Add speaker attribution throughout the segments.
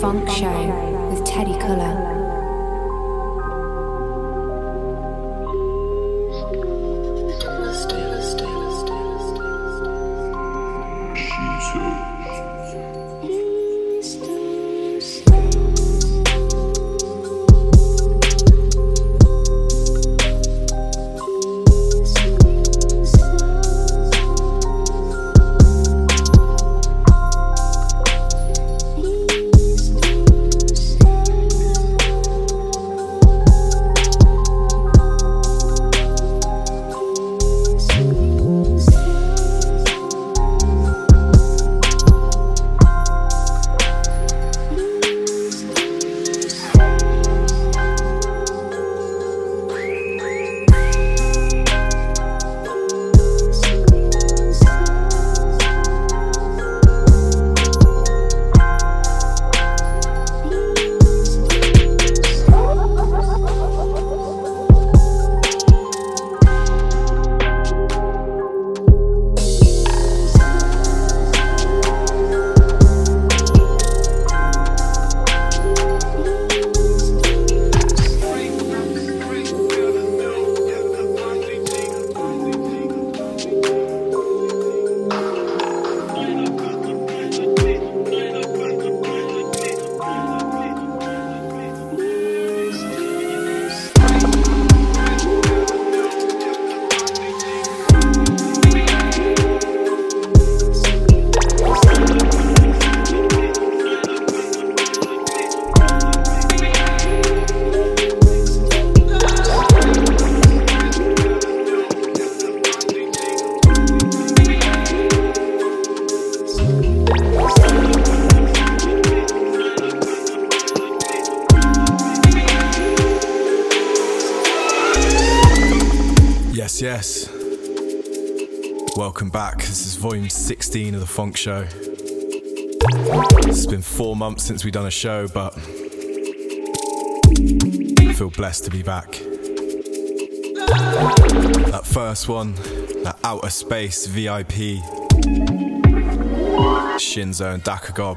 Speaker 1: Phonk Show with Teddy Culler.
Speaker 2: Phonk Show. It's been four months since we've done a show, but I feel blessed to be back. That first one, that Outer Space VIP, Shinzo and Dakagob.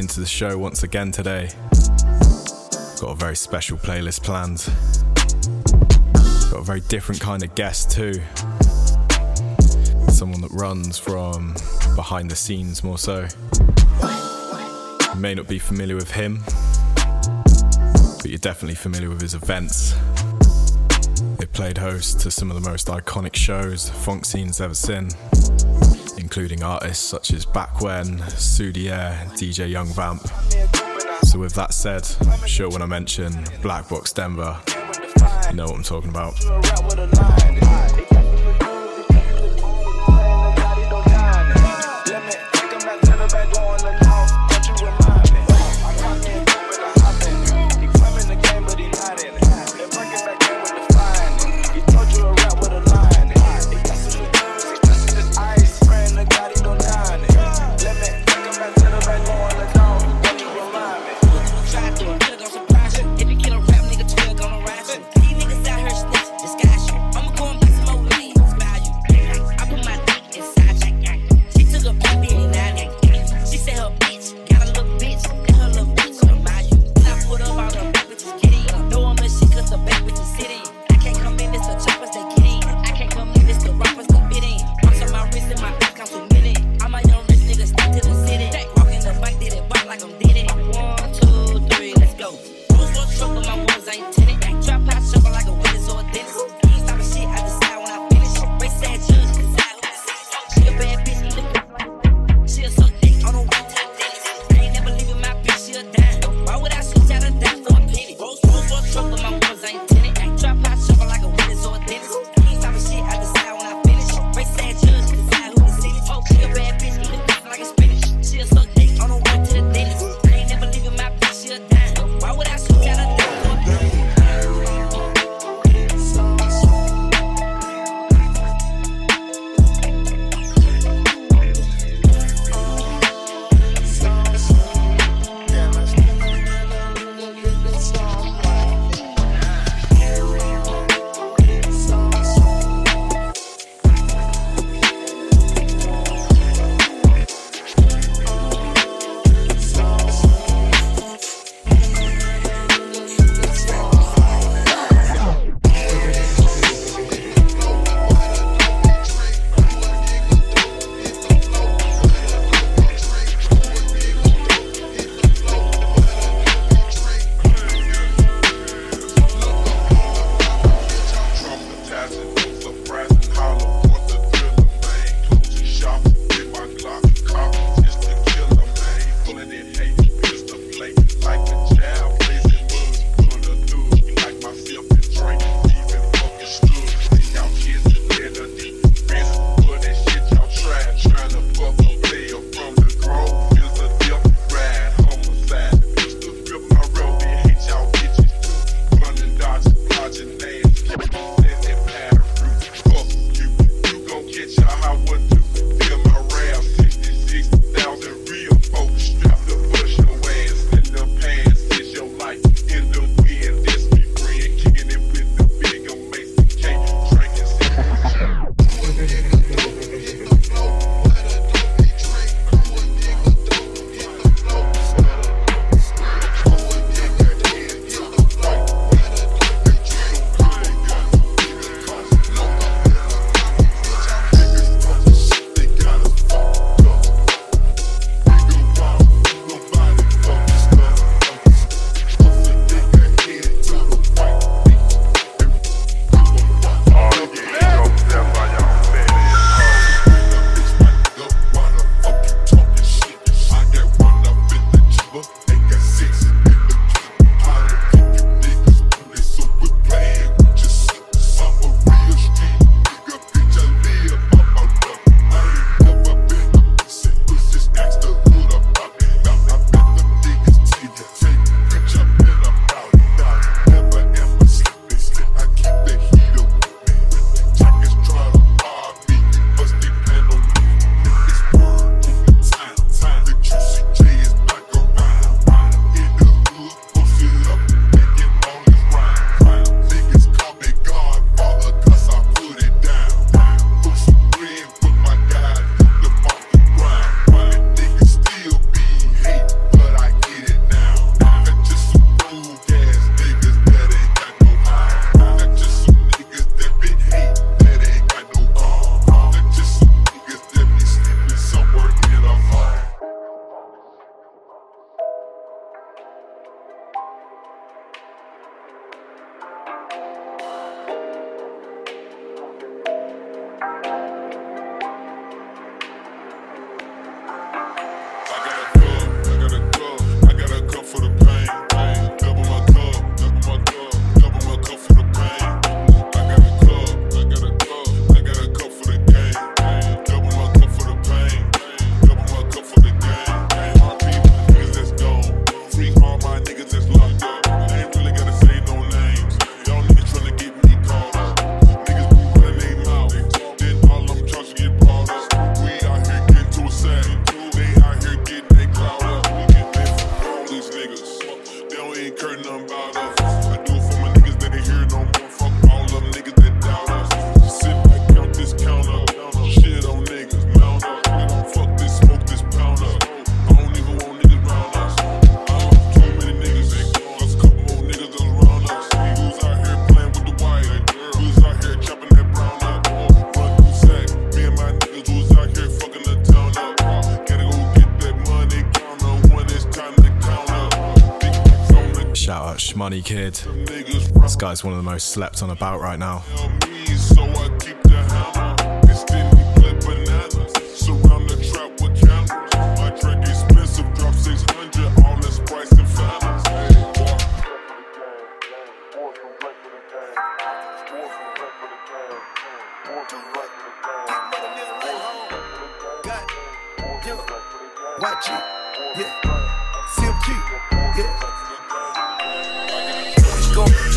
Speaker 1: Locking into the show once again today. Got a very special playlist planned. Got a very different kind of guest too. Someone that runs from behind the scenes more so. You may not be familiar with him, but you're definitely familiar with his events. They played host to some of the most iconic shows phonk scene's ever seen including artists such as Backwhen, Soudiere, DJ Yung Vamp. So, with that said, I'm sure when I mention Black Box Denver, you know what I'm talking about.
Speaker 3: Money Kid. This guy's one of the most slept on about right now.
Speaker 4: conmigo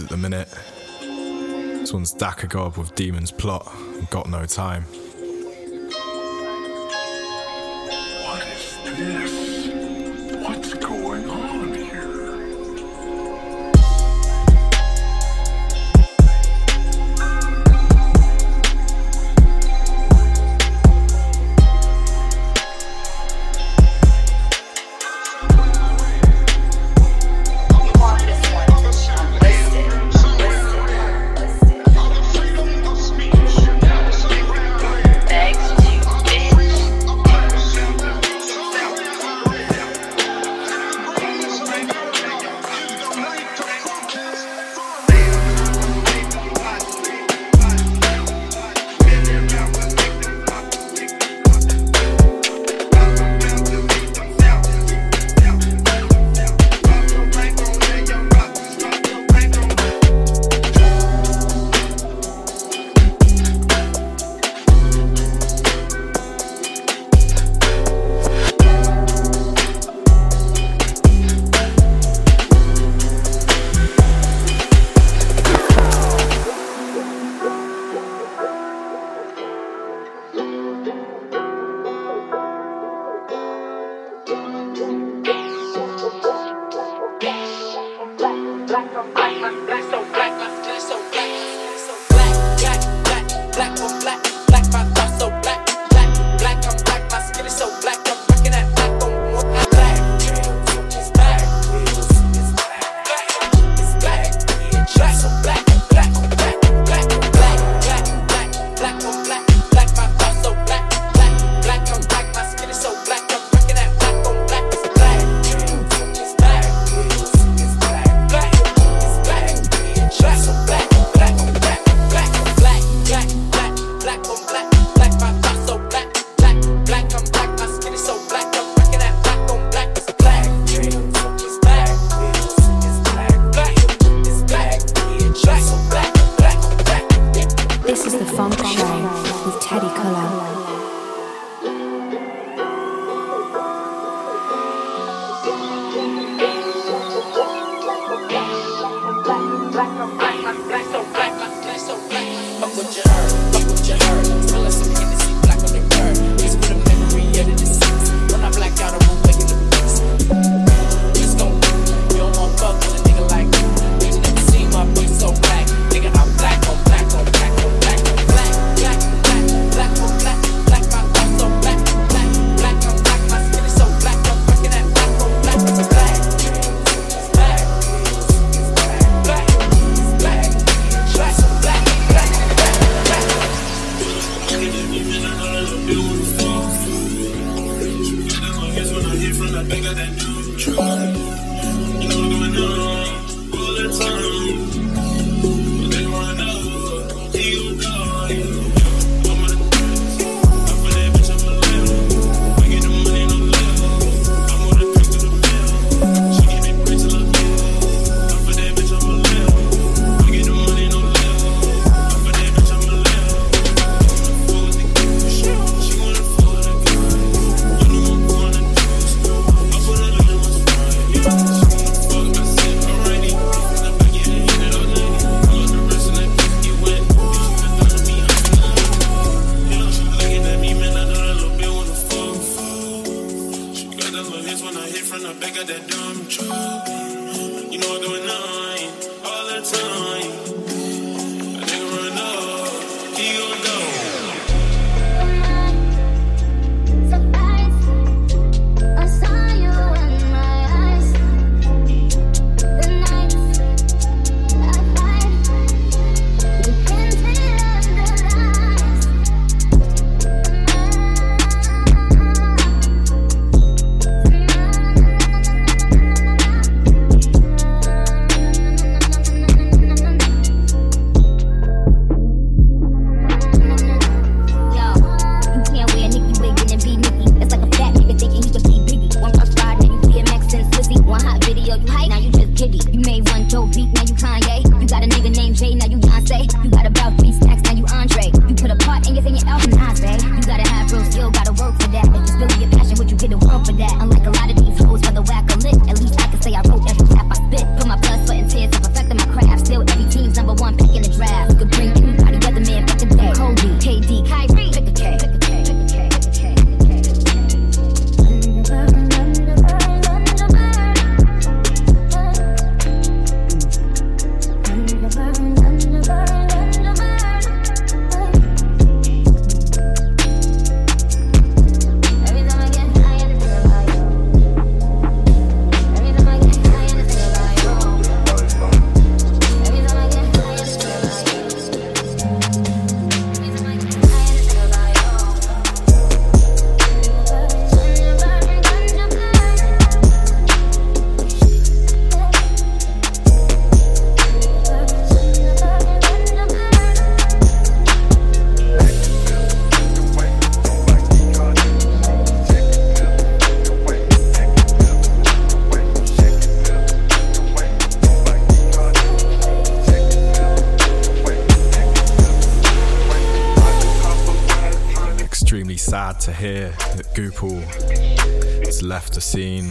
Speaker 4: at the minute. This one's Dakagob with Demon's Plot and Got No Time.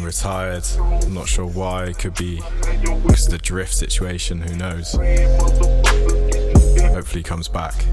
Speaker 5: Retired. I'm not sure why. It could be because the drift situation. Who knows? Hopefully, comes back.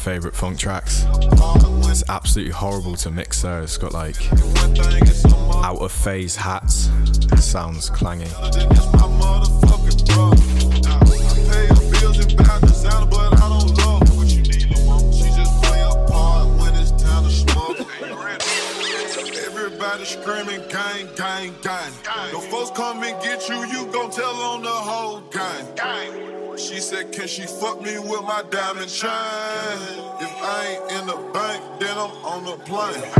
Speaker 1: Favorite phonk tracks. It's absolutely horrible to mix though. It's got like out of phase hats. And sounds clangy.
Speaker 6: Everybody screaming, gang, gang, gang. Folks come and get you, you gon' tell on the whole gang. She said, Can she fuck me with my diamond? I ain't in the bank, then I'm on the plane.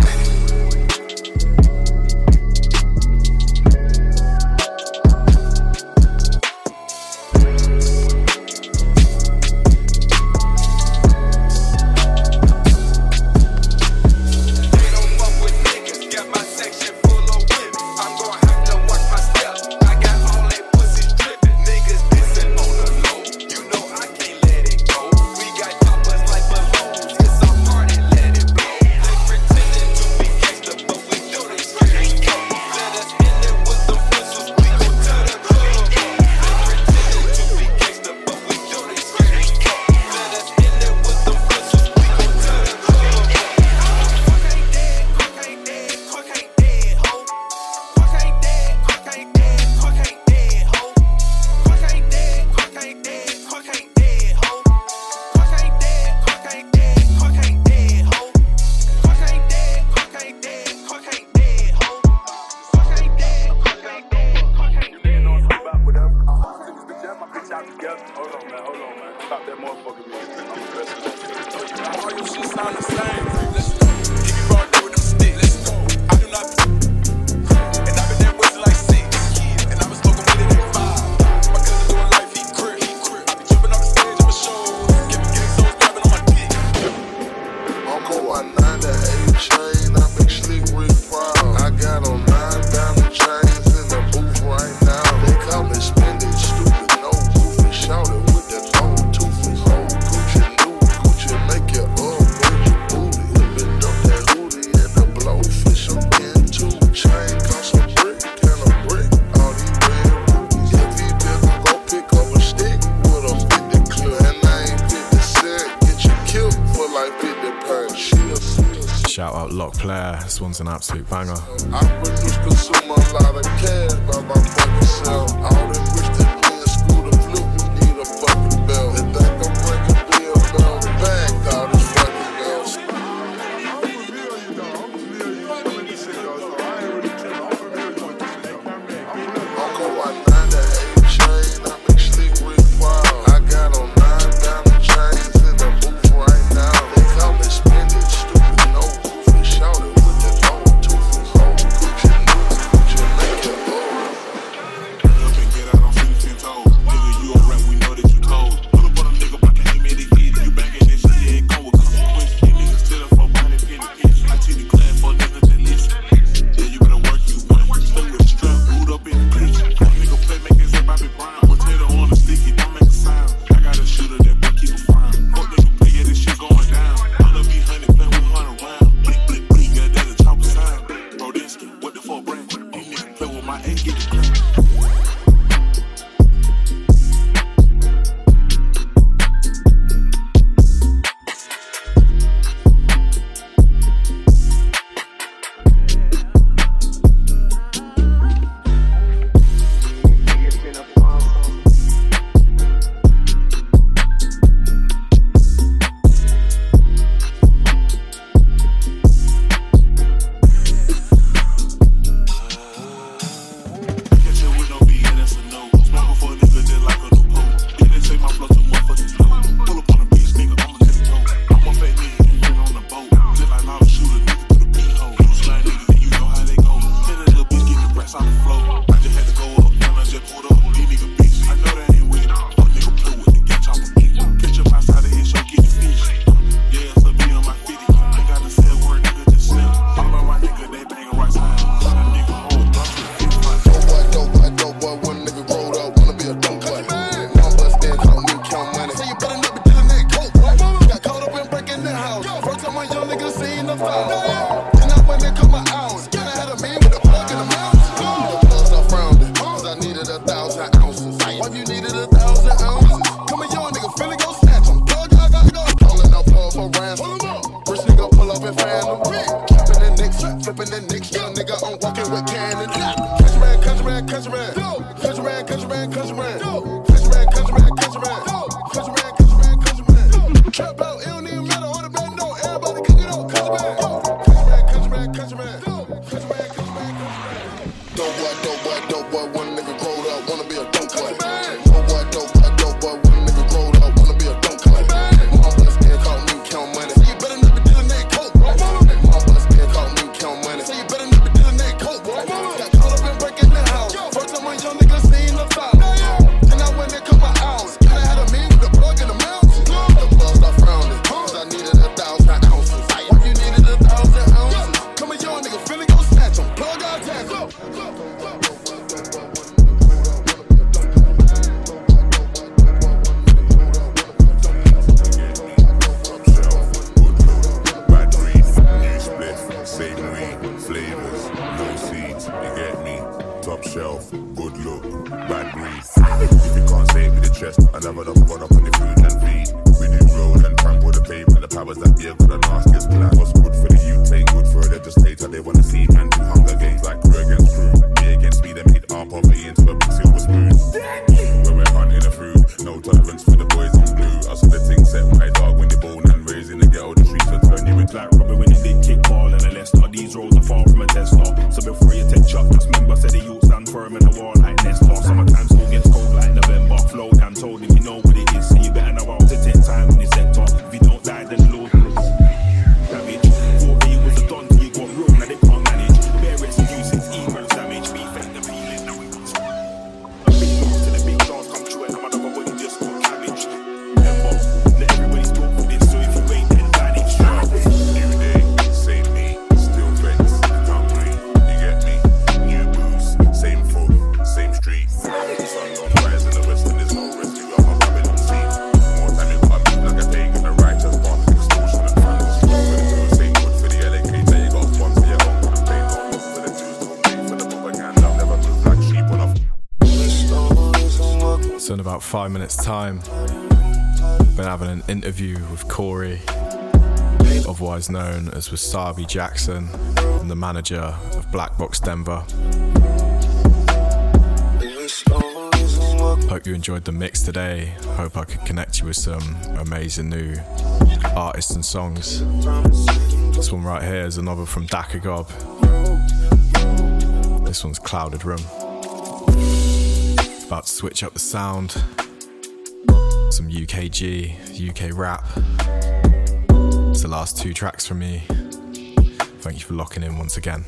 Speaker 7: an absolute
Speaker 8: flipping the next young nigga. I'm walking with
Speaker 1: cannons. Five minutes' time, been having an interview with Corey, otherwise known as Wasabi Jackson, and the manager of Black Box Denver. Hope you enjoyed the mix today. Hope I could connect you with some amazing new artists and songs. This one right here is another from Dakagob. This one's Clouded Room. About to switch up the sound. Some UKG, UK rap. It's the last two tracks from me. Thank you for locking in once again.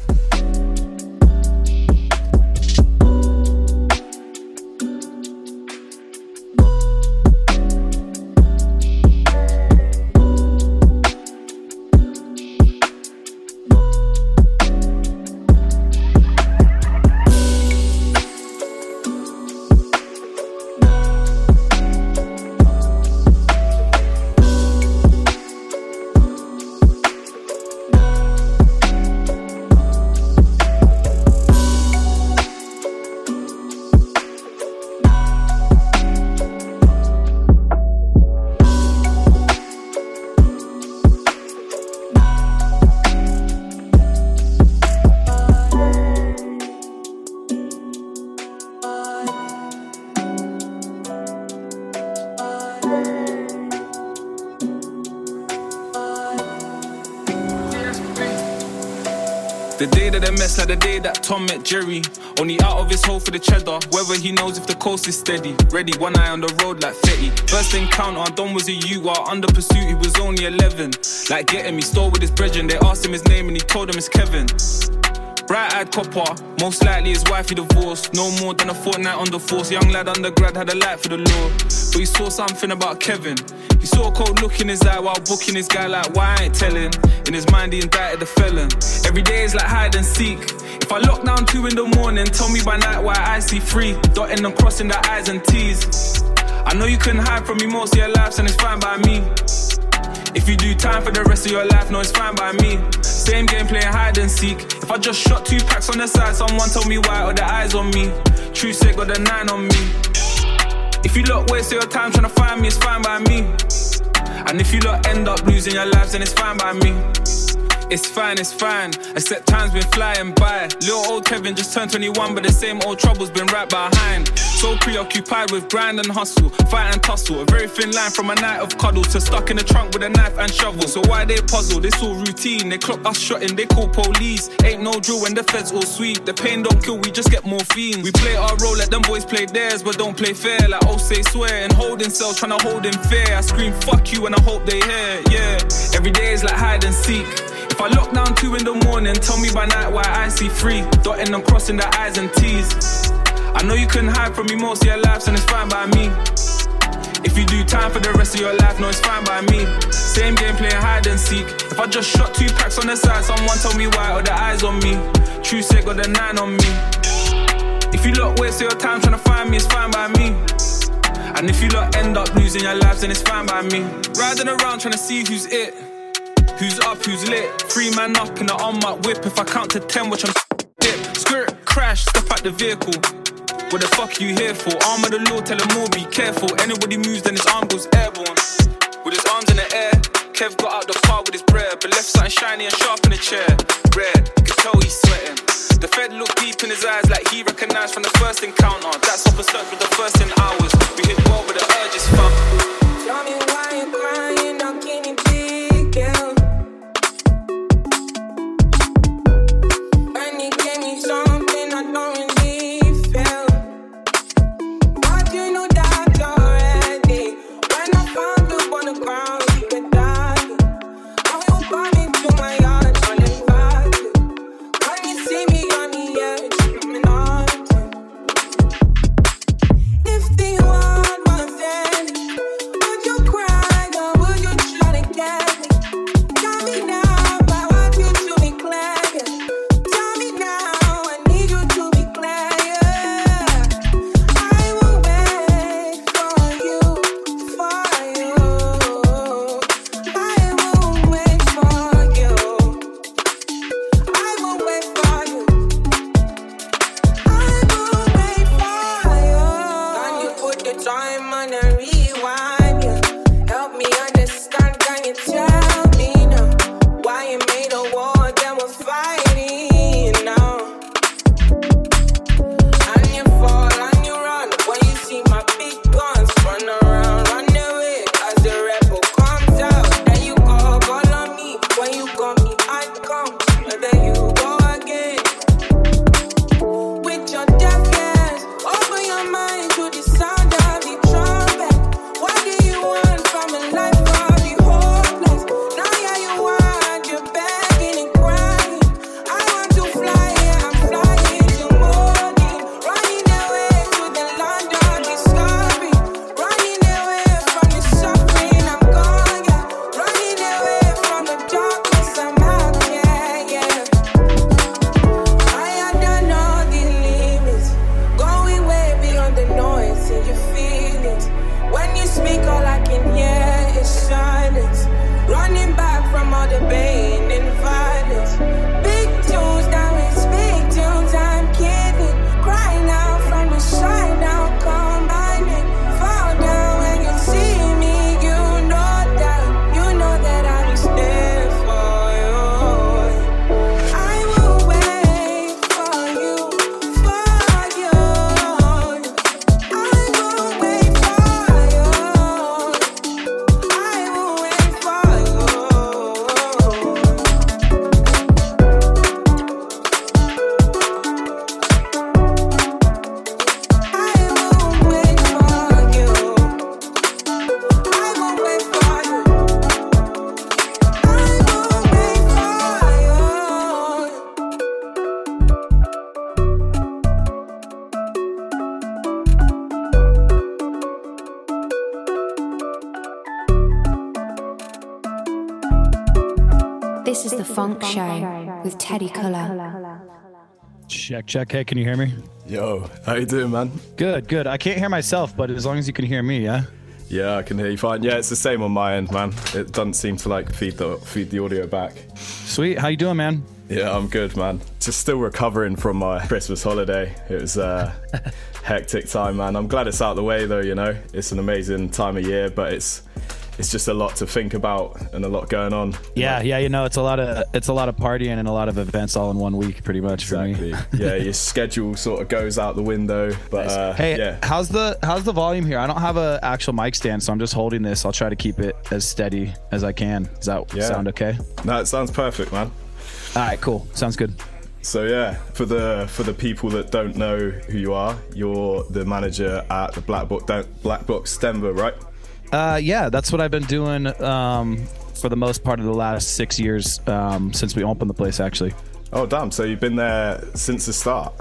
Speaker 9: Tom met Jerry. Only out of his hole for the cheddar. Whether he knows if the coast is steady. Ready, one eye on the road like Fetty. First encounter, Don was a U, while under pursuit, he was only 11. Like getting me, stole with his brethren. They asked him his name and he told them it's Kevin. Bright eyed copper, most likely his wife he divorced. No more than a fortnight on the force. Young lad undergrad had a light for the law. But he saw something about Kevin. He saw a cold look in his eye while booking his guy like why I ain't telling. In his mind he indicted the felon. Every day is like hide and seek. If I lock down two in the morning, tell me by night why I see three. Dotting and crossing the I's and T's. I know you couldn't hide from me most of your lives and it's fine by me. If you do time for the rest of your life, no, it's fine by me. Same game playing hide and seek. If I just shot two packs on the side, someone told me why, or the eyes on me. True sick got the nine on me. If you lot waste your time trying to find me, it's fine by me. And if you lot end up losing your lives, then it's fine by me. It's fine, it's fine. Except time's been flying by. Little old Kevin just turned 21, but the same old trouble's been right behind. So preoccupied with grind and hustle, fight and tussle. A very thin line from a night of cuddles to stuck in the trunk with a knife and shovel. So why they puzzle? It's all routine. They clock us shotting, they call police. Ain't no drill when the feds all sweet. The pain don't kill, we just get morphine. We play our role, let them boys play theirs, but don't play fair. Like oh say swear and holding cells, trying to hold in fear. I scream fuck you and I hope they hear. Yeah, every day is like hide and seek. I lock down two in the morning, tell me by night why I see three. Dotting and crossing the I's and T's. I know you couldn't hide from me most of your lives, and it's fine by me. If you do time for the rest of your life, no, it's fine by me. Same game playing hide and seek. If I just shot two packs on the side, someone told me why, or the eyes on me. True sick got the nine on me. If you lot waste your time trying to find me, it's fine by me. And if you lot end up losing your lives, then it's fine by me. Riding around trying to see who's it. Who's up, who's lit? Three man up in the on my whip. If I count to ten, watch I'm dip. Skirt, crash, step out the vehicle. What the fuck are you here for? Arm of the law, tell them all be careful. Anybody moves, then his arm goes airborne. With his arms in the air, Kev got out the car with his bread, but left something shiny and sharp in the chair. Red, can tell he's sweating. The Fed looked deep in his eyes like he recognized from the first encounter. That's off a search with the first in hours. We hit well, but the urge is fun.
Speaker 10: Tell me why you crying, how can
Speaker 11: Phonk Show with Teddy Culler.
Speaker 10: Check, check. Hey, can you hear me?
Speaker 1: Yo, how you doing, man?
Speaker 10: Good, good. I can't hear myself, but as long as you can hear me, yeah.
Speaker 1: Yeah, I can hear you fine. Yeah, it's the same on my end, man. It doesn't seem to like feed the feed the audio back.
Speaker 10: Sweet. How you doing, man?
Speaker 1: Yeah, I'm good, man. Just still recovering from my Christmas holiday. It was uh, a hectic time, man. I'm glad it's out of the way, though. You know, it's an amazing time of year, but it's it's just a lot to think about and a lot going on.
Speaker 10: Yeah, yeah. You know, it's a lot of it's a lot of partying and a lot of events all in one week, pretty much
Speaker 1: exactly.
Speaker 10: for
Speaker 1: me. yeah, your schedule sort of goes out the window. But uh,
Speaker 10: hey,
Speaker 1: yeah.
Speaker 10: how's the how's the volume here? I don't have a actual mic stand, so I'm just holding this. I'll try to keep it as steady as I can. Does that
Speaker 1: Yeah.
Speaker 10: sound okay?
Speaker 1: No, it sounds perfect, man.
Speaker 10: All right, cool. Sounds good.
Speaker 1: So yeah, for the for the people that don't know who you are, you're the manager at the Black Box Black Box Denver, right?
Speaker 10: Uh, yeah, that's what I've been doing um, for the most part of the last six years um, since we opened the place, actually.
Speaker 1: Oh damn! So you've been there since the start.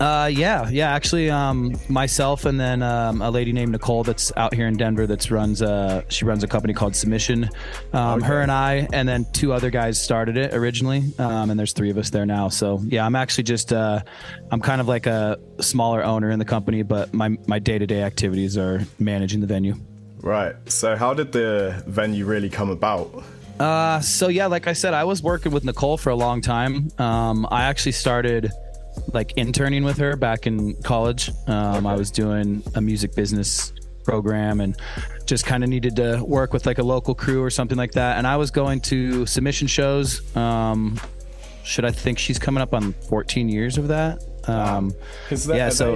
Speaker 10: Uh, yeah, yeah. Actually, um, myself and then um, a lady named Nicole that's out here in Denver that's runs uh she runs a company called Submission. Um, Her and I and then two other guys started it originally, um, and there's three of us there now. So yeah, I'm actually just uh, I'm kind of like a smaller owner in the company, but my my day to day activities are managing the venue.
Speaker 1: Right. So how did the venue really come about?
Speaker 10: Uh, so yeah, like I said, I was working with Nicole for a long time. Um, I actually started like interning with her back in college. Um, I was doing a music business program and just kind of needed to work with like a local crew or something like that. And I was going to submission shows. Um, should I think she's coming up on 14 years of that? Um,
Speaker 1: Because
Speaker 10: yeah,
Speaker 1: are
Speaker 10: so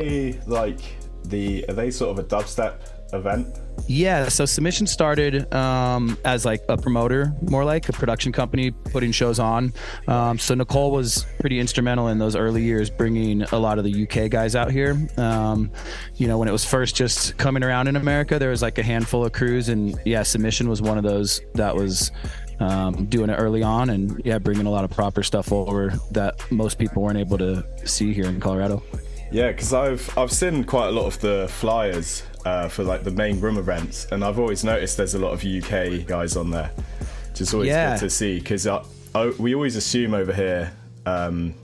Speaker 1: like the are they sort of a dubstep event?
Speaker 10: Yeah, so Submission started um, as like a promoter, more like a production company putting shows on. Um, so Nicole was pretty instrumental in those early years, bringing a lot of the UK guys out here. Um, you know, when it was first just coming around in America, there was like a handful of crews, and yeah, Submission was one of those that was. Um, doing it early on and yeah bringing a lot of proper stuff over that most people weren't able to see here in colorado
Speaker 1: Yeah, because I've I've seen quite a lot of the flyers uh, for like the main room events, and I've always noticed there's a lot of UK guys on there, which is always
Speaker 10: Yeah.
Speaker 1: good to see. Because I, we always assume over here, um,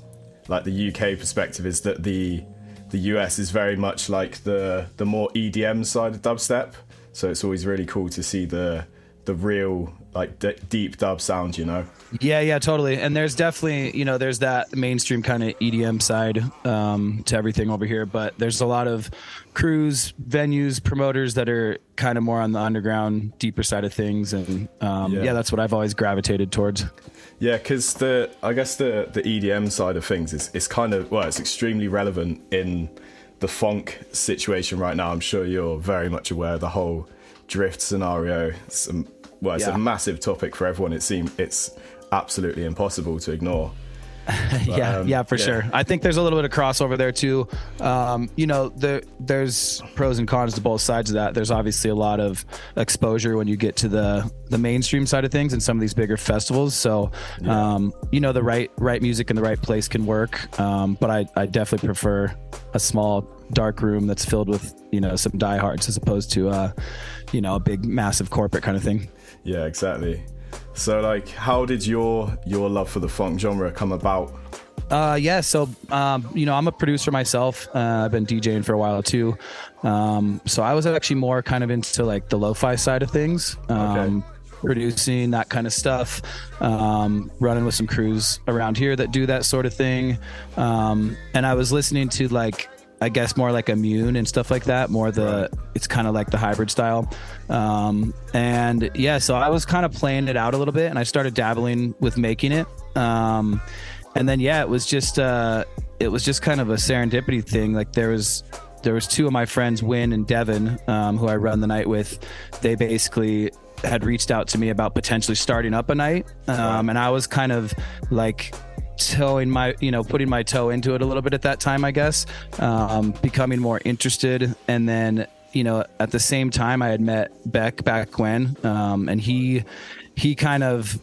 Speaker 1: like the UK perspective is that the the US is very much like the the more EDM side of dubstep. So it's always really cool to see the the real like d- deep dub sound, you know.
Speaker 10: Yeah, yeah, totally. And there's definitely, you know, there's that mainstream kind of EDM side um, to everything over here, but there's a lot of crews, venues, promoters that are kind of more on the underground, deeper side of things, and um,
Speaker 1: Yeah.
Speaker 10: yeah. that's what I've always gravitated towards.
Speaker 1: Yeah, because the I guess the the EDM side of things is is kind of well, it's extremely relevant in the phonk situation right now. I'm sure you're very much aware of the whole drift scenario. A, well, it's
Speaker 10: Yeah.
Speaker 1: a massive topic for everyone. It seems it's absolutely impossible to ignore.
Speaker 10: yeah,
Speaker 1: um,
Speaker 10: yeah, for
Speaker 1: yeah.
Speaker 10: sure. I think there's a little bit of crossover there too. Um, you know, there there's pros and cons to both sides of that. There's obviously a lot of exposure when you get to the the mainstream side of things and some of these bigger festivals. So, um, you know, the right right music in the right place can work. Um, but I I definitely prefer a small dark room that's filled with you know some diehards as opposed to uh, you know a big massive corporate kind of thing.
Speaker 1: Yeah, exactly. So like, how did your your love for the phonk genre come about?
Speaker 10: Uh, yeah. So, um, you know, I'm a producer myself. Uh, I've been DJing for a while too. Um, so I was actually more kind of into like the lo-fi side of things. Um, producing that kind of stuff, um, running with some crews around here that do that sort of thing. Um, and I was listening to like, I guess more like immune and stuff like that. More the it's kind of like the hybrid style. Um, and yeah, so I was kind of playing it out a little bit, and I started dabbling with making it. Um, and then yeah, it was just uh, it was just kind of a serendipity thing. Like there was there was two of my friends, Win and Devin, um, who I run the night with. They basically had reached out to me about potentially starting up a night, um, and I was kind of like toeing my you know putting my toe into it a little bit at that time i guess um, becoming more interested. And then you know at the same time i had met beck Backwhen um, and he he kind of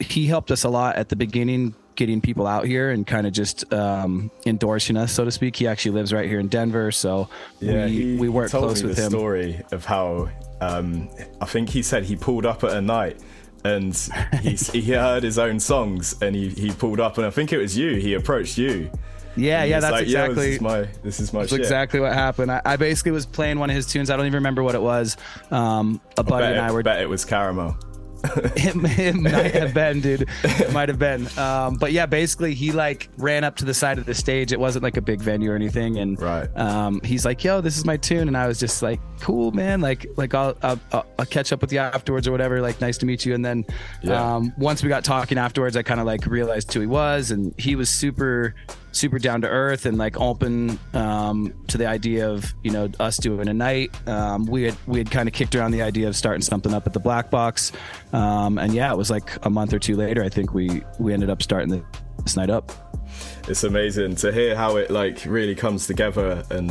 Speaker 10: he helped us a lot at the beginning getting people out here and kind of just um, endorsing us so to speak. He actually lives right here in denver so
Speaker 1: Yeah,
Speaker 10: we, we work close with
Speaker 1: the
Speaker 10: him.
Speaker 1: story of how um, I think he said he pulled up at a night and he he heard his own songs and he he pulled up and I think it was you. He approached you.
Speaker 10: Yeah, yeah, that's
Speaker 1: like,
Speaker 10: exactly.
Speaker 1: this is my this is my
Speaker 10: That's
Speaker 1: shit.
Speaker 10: exactly what happened. I, I basically was playing one of his tunes. I don't even remember what it was. Um, a buddy and I were.
Speaker 1: bet it was caramel.
Speaker 10: it, it might have been, dude. It might have been. Um, but yeah, basically, he like ran up to the side of the stage. It wasn't like a big venue or anything, and
Speaker 1: right.
Speaker 10: um, he's like, "Yo, this is my tune," and I was just like, "Cool, man. Like, like I'll, I'll, I'll catch up with you afterwards or whatever. Like, nice to meet you." And then
Speaker 1: Yeah.
Speaker 10: um, once we got talking afterwards, I kind of like realized who he was, and he was super super down to earth and like open um, to the idea of you know us doing a night. Um, we had we had kind of kicked around the idea of starting something up at the Black Box, um, and yeah, it was like a month or two later. I think we we ended up starting this night up.
Speaker 1: It's amazing to hear how it like really comes together and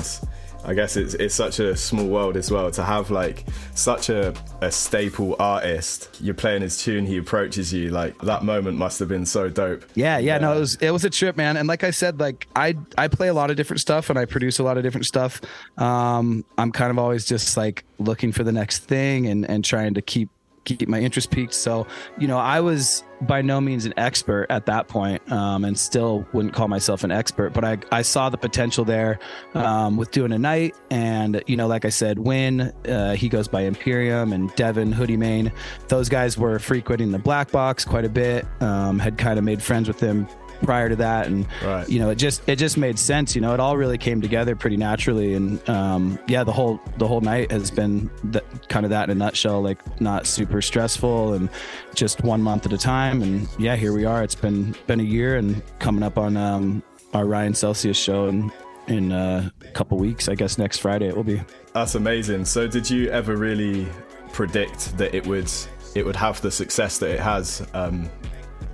Speaker 1: I guess it's it's such a small world as well to have like such a, a staple artist. You're playing his tune, he approaches you. Like that moment must have been so dope.
Speaker 10: Yeah, yeah, no, it was it was a trip, man. And like I said, like I I play a lot of different stuff and I produce a lot of different stuff. Um, I'm kind of always just like looking for the next thing and and trying to keep keep my interest peaked. So, you know, I was by no means an expert at that point, um, and still wouldn't call myself an expert, but I, I saw the potential there um, with doing a night. And, you know, like I said, Win, uh, he goes by Imperium, and Devin, Hoodie Main, those guys were frequenting the black box quite a bit, um, had kind of made friends with them prior to that and
Speaker 1: Right.
Speaker 10: you know it just it just made sense you know it all really came together pretty naturally and um yeah the whole the whole night has been the, kind of that in a nutshell like not super stressful and just one month at a time and yeah here we are it's been been a year and coming up on um our ryan celsius show in in uh, a couple weeks i guess next friday it will be
Speaker 1: That's amazing. So did you ever really predict that it would it would have the success that it has? Um,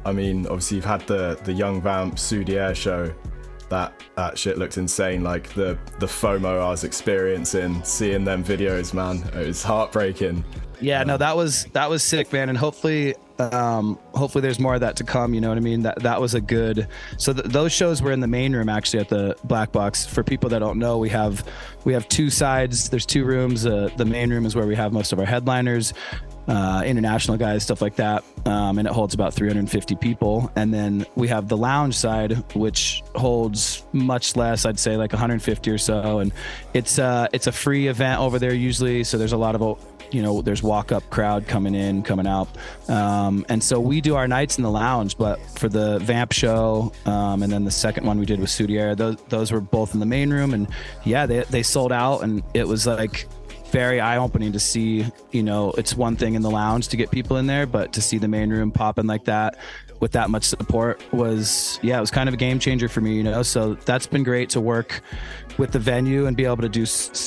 Speaker 1: I mean, obviously you've had the the Yung Vamp Soudiere show. That that shit looked insane. Like the the FOMO I was experiencing, seeing them videos, man, it was heartbreaking.
Speaker 10: Yeah, no, that was that was sick, man, and hopefully, um, hopefully there's more of that to come. You know what I mean? That that was a good. So th- those shows were in the main room, actually, at the Black Box. For people that don't know, we have we have two sides. There's two rooms. Uh, the main room is where we have most of our headliners, uh, international guys, stuff like that, um, and it holds about 350 people. And then we have the lounge side, which holds much less. I'd say like 150 or so, and it's uh, it's a free event over there usually. So there's a lot of you know there's walk up crowd coming in coming out um, and so we do our nights in the lounge but for the vamp show um, and then the second one we did with Soudiere those, those were both in the main room and yeah they, they sold out and it was like very eye-opening to see you know it's one thing in the lounge to get people in there but to see the main room popping like that with that much support was yeah it was kind of a game changer for me you know? So that's been great to work with the venue and be able to do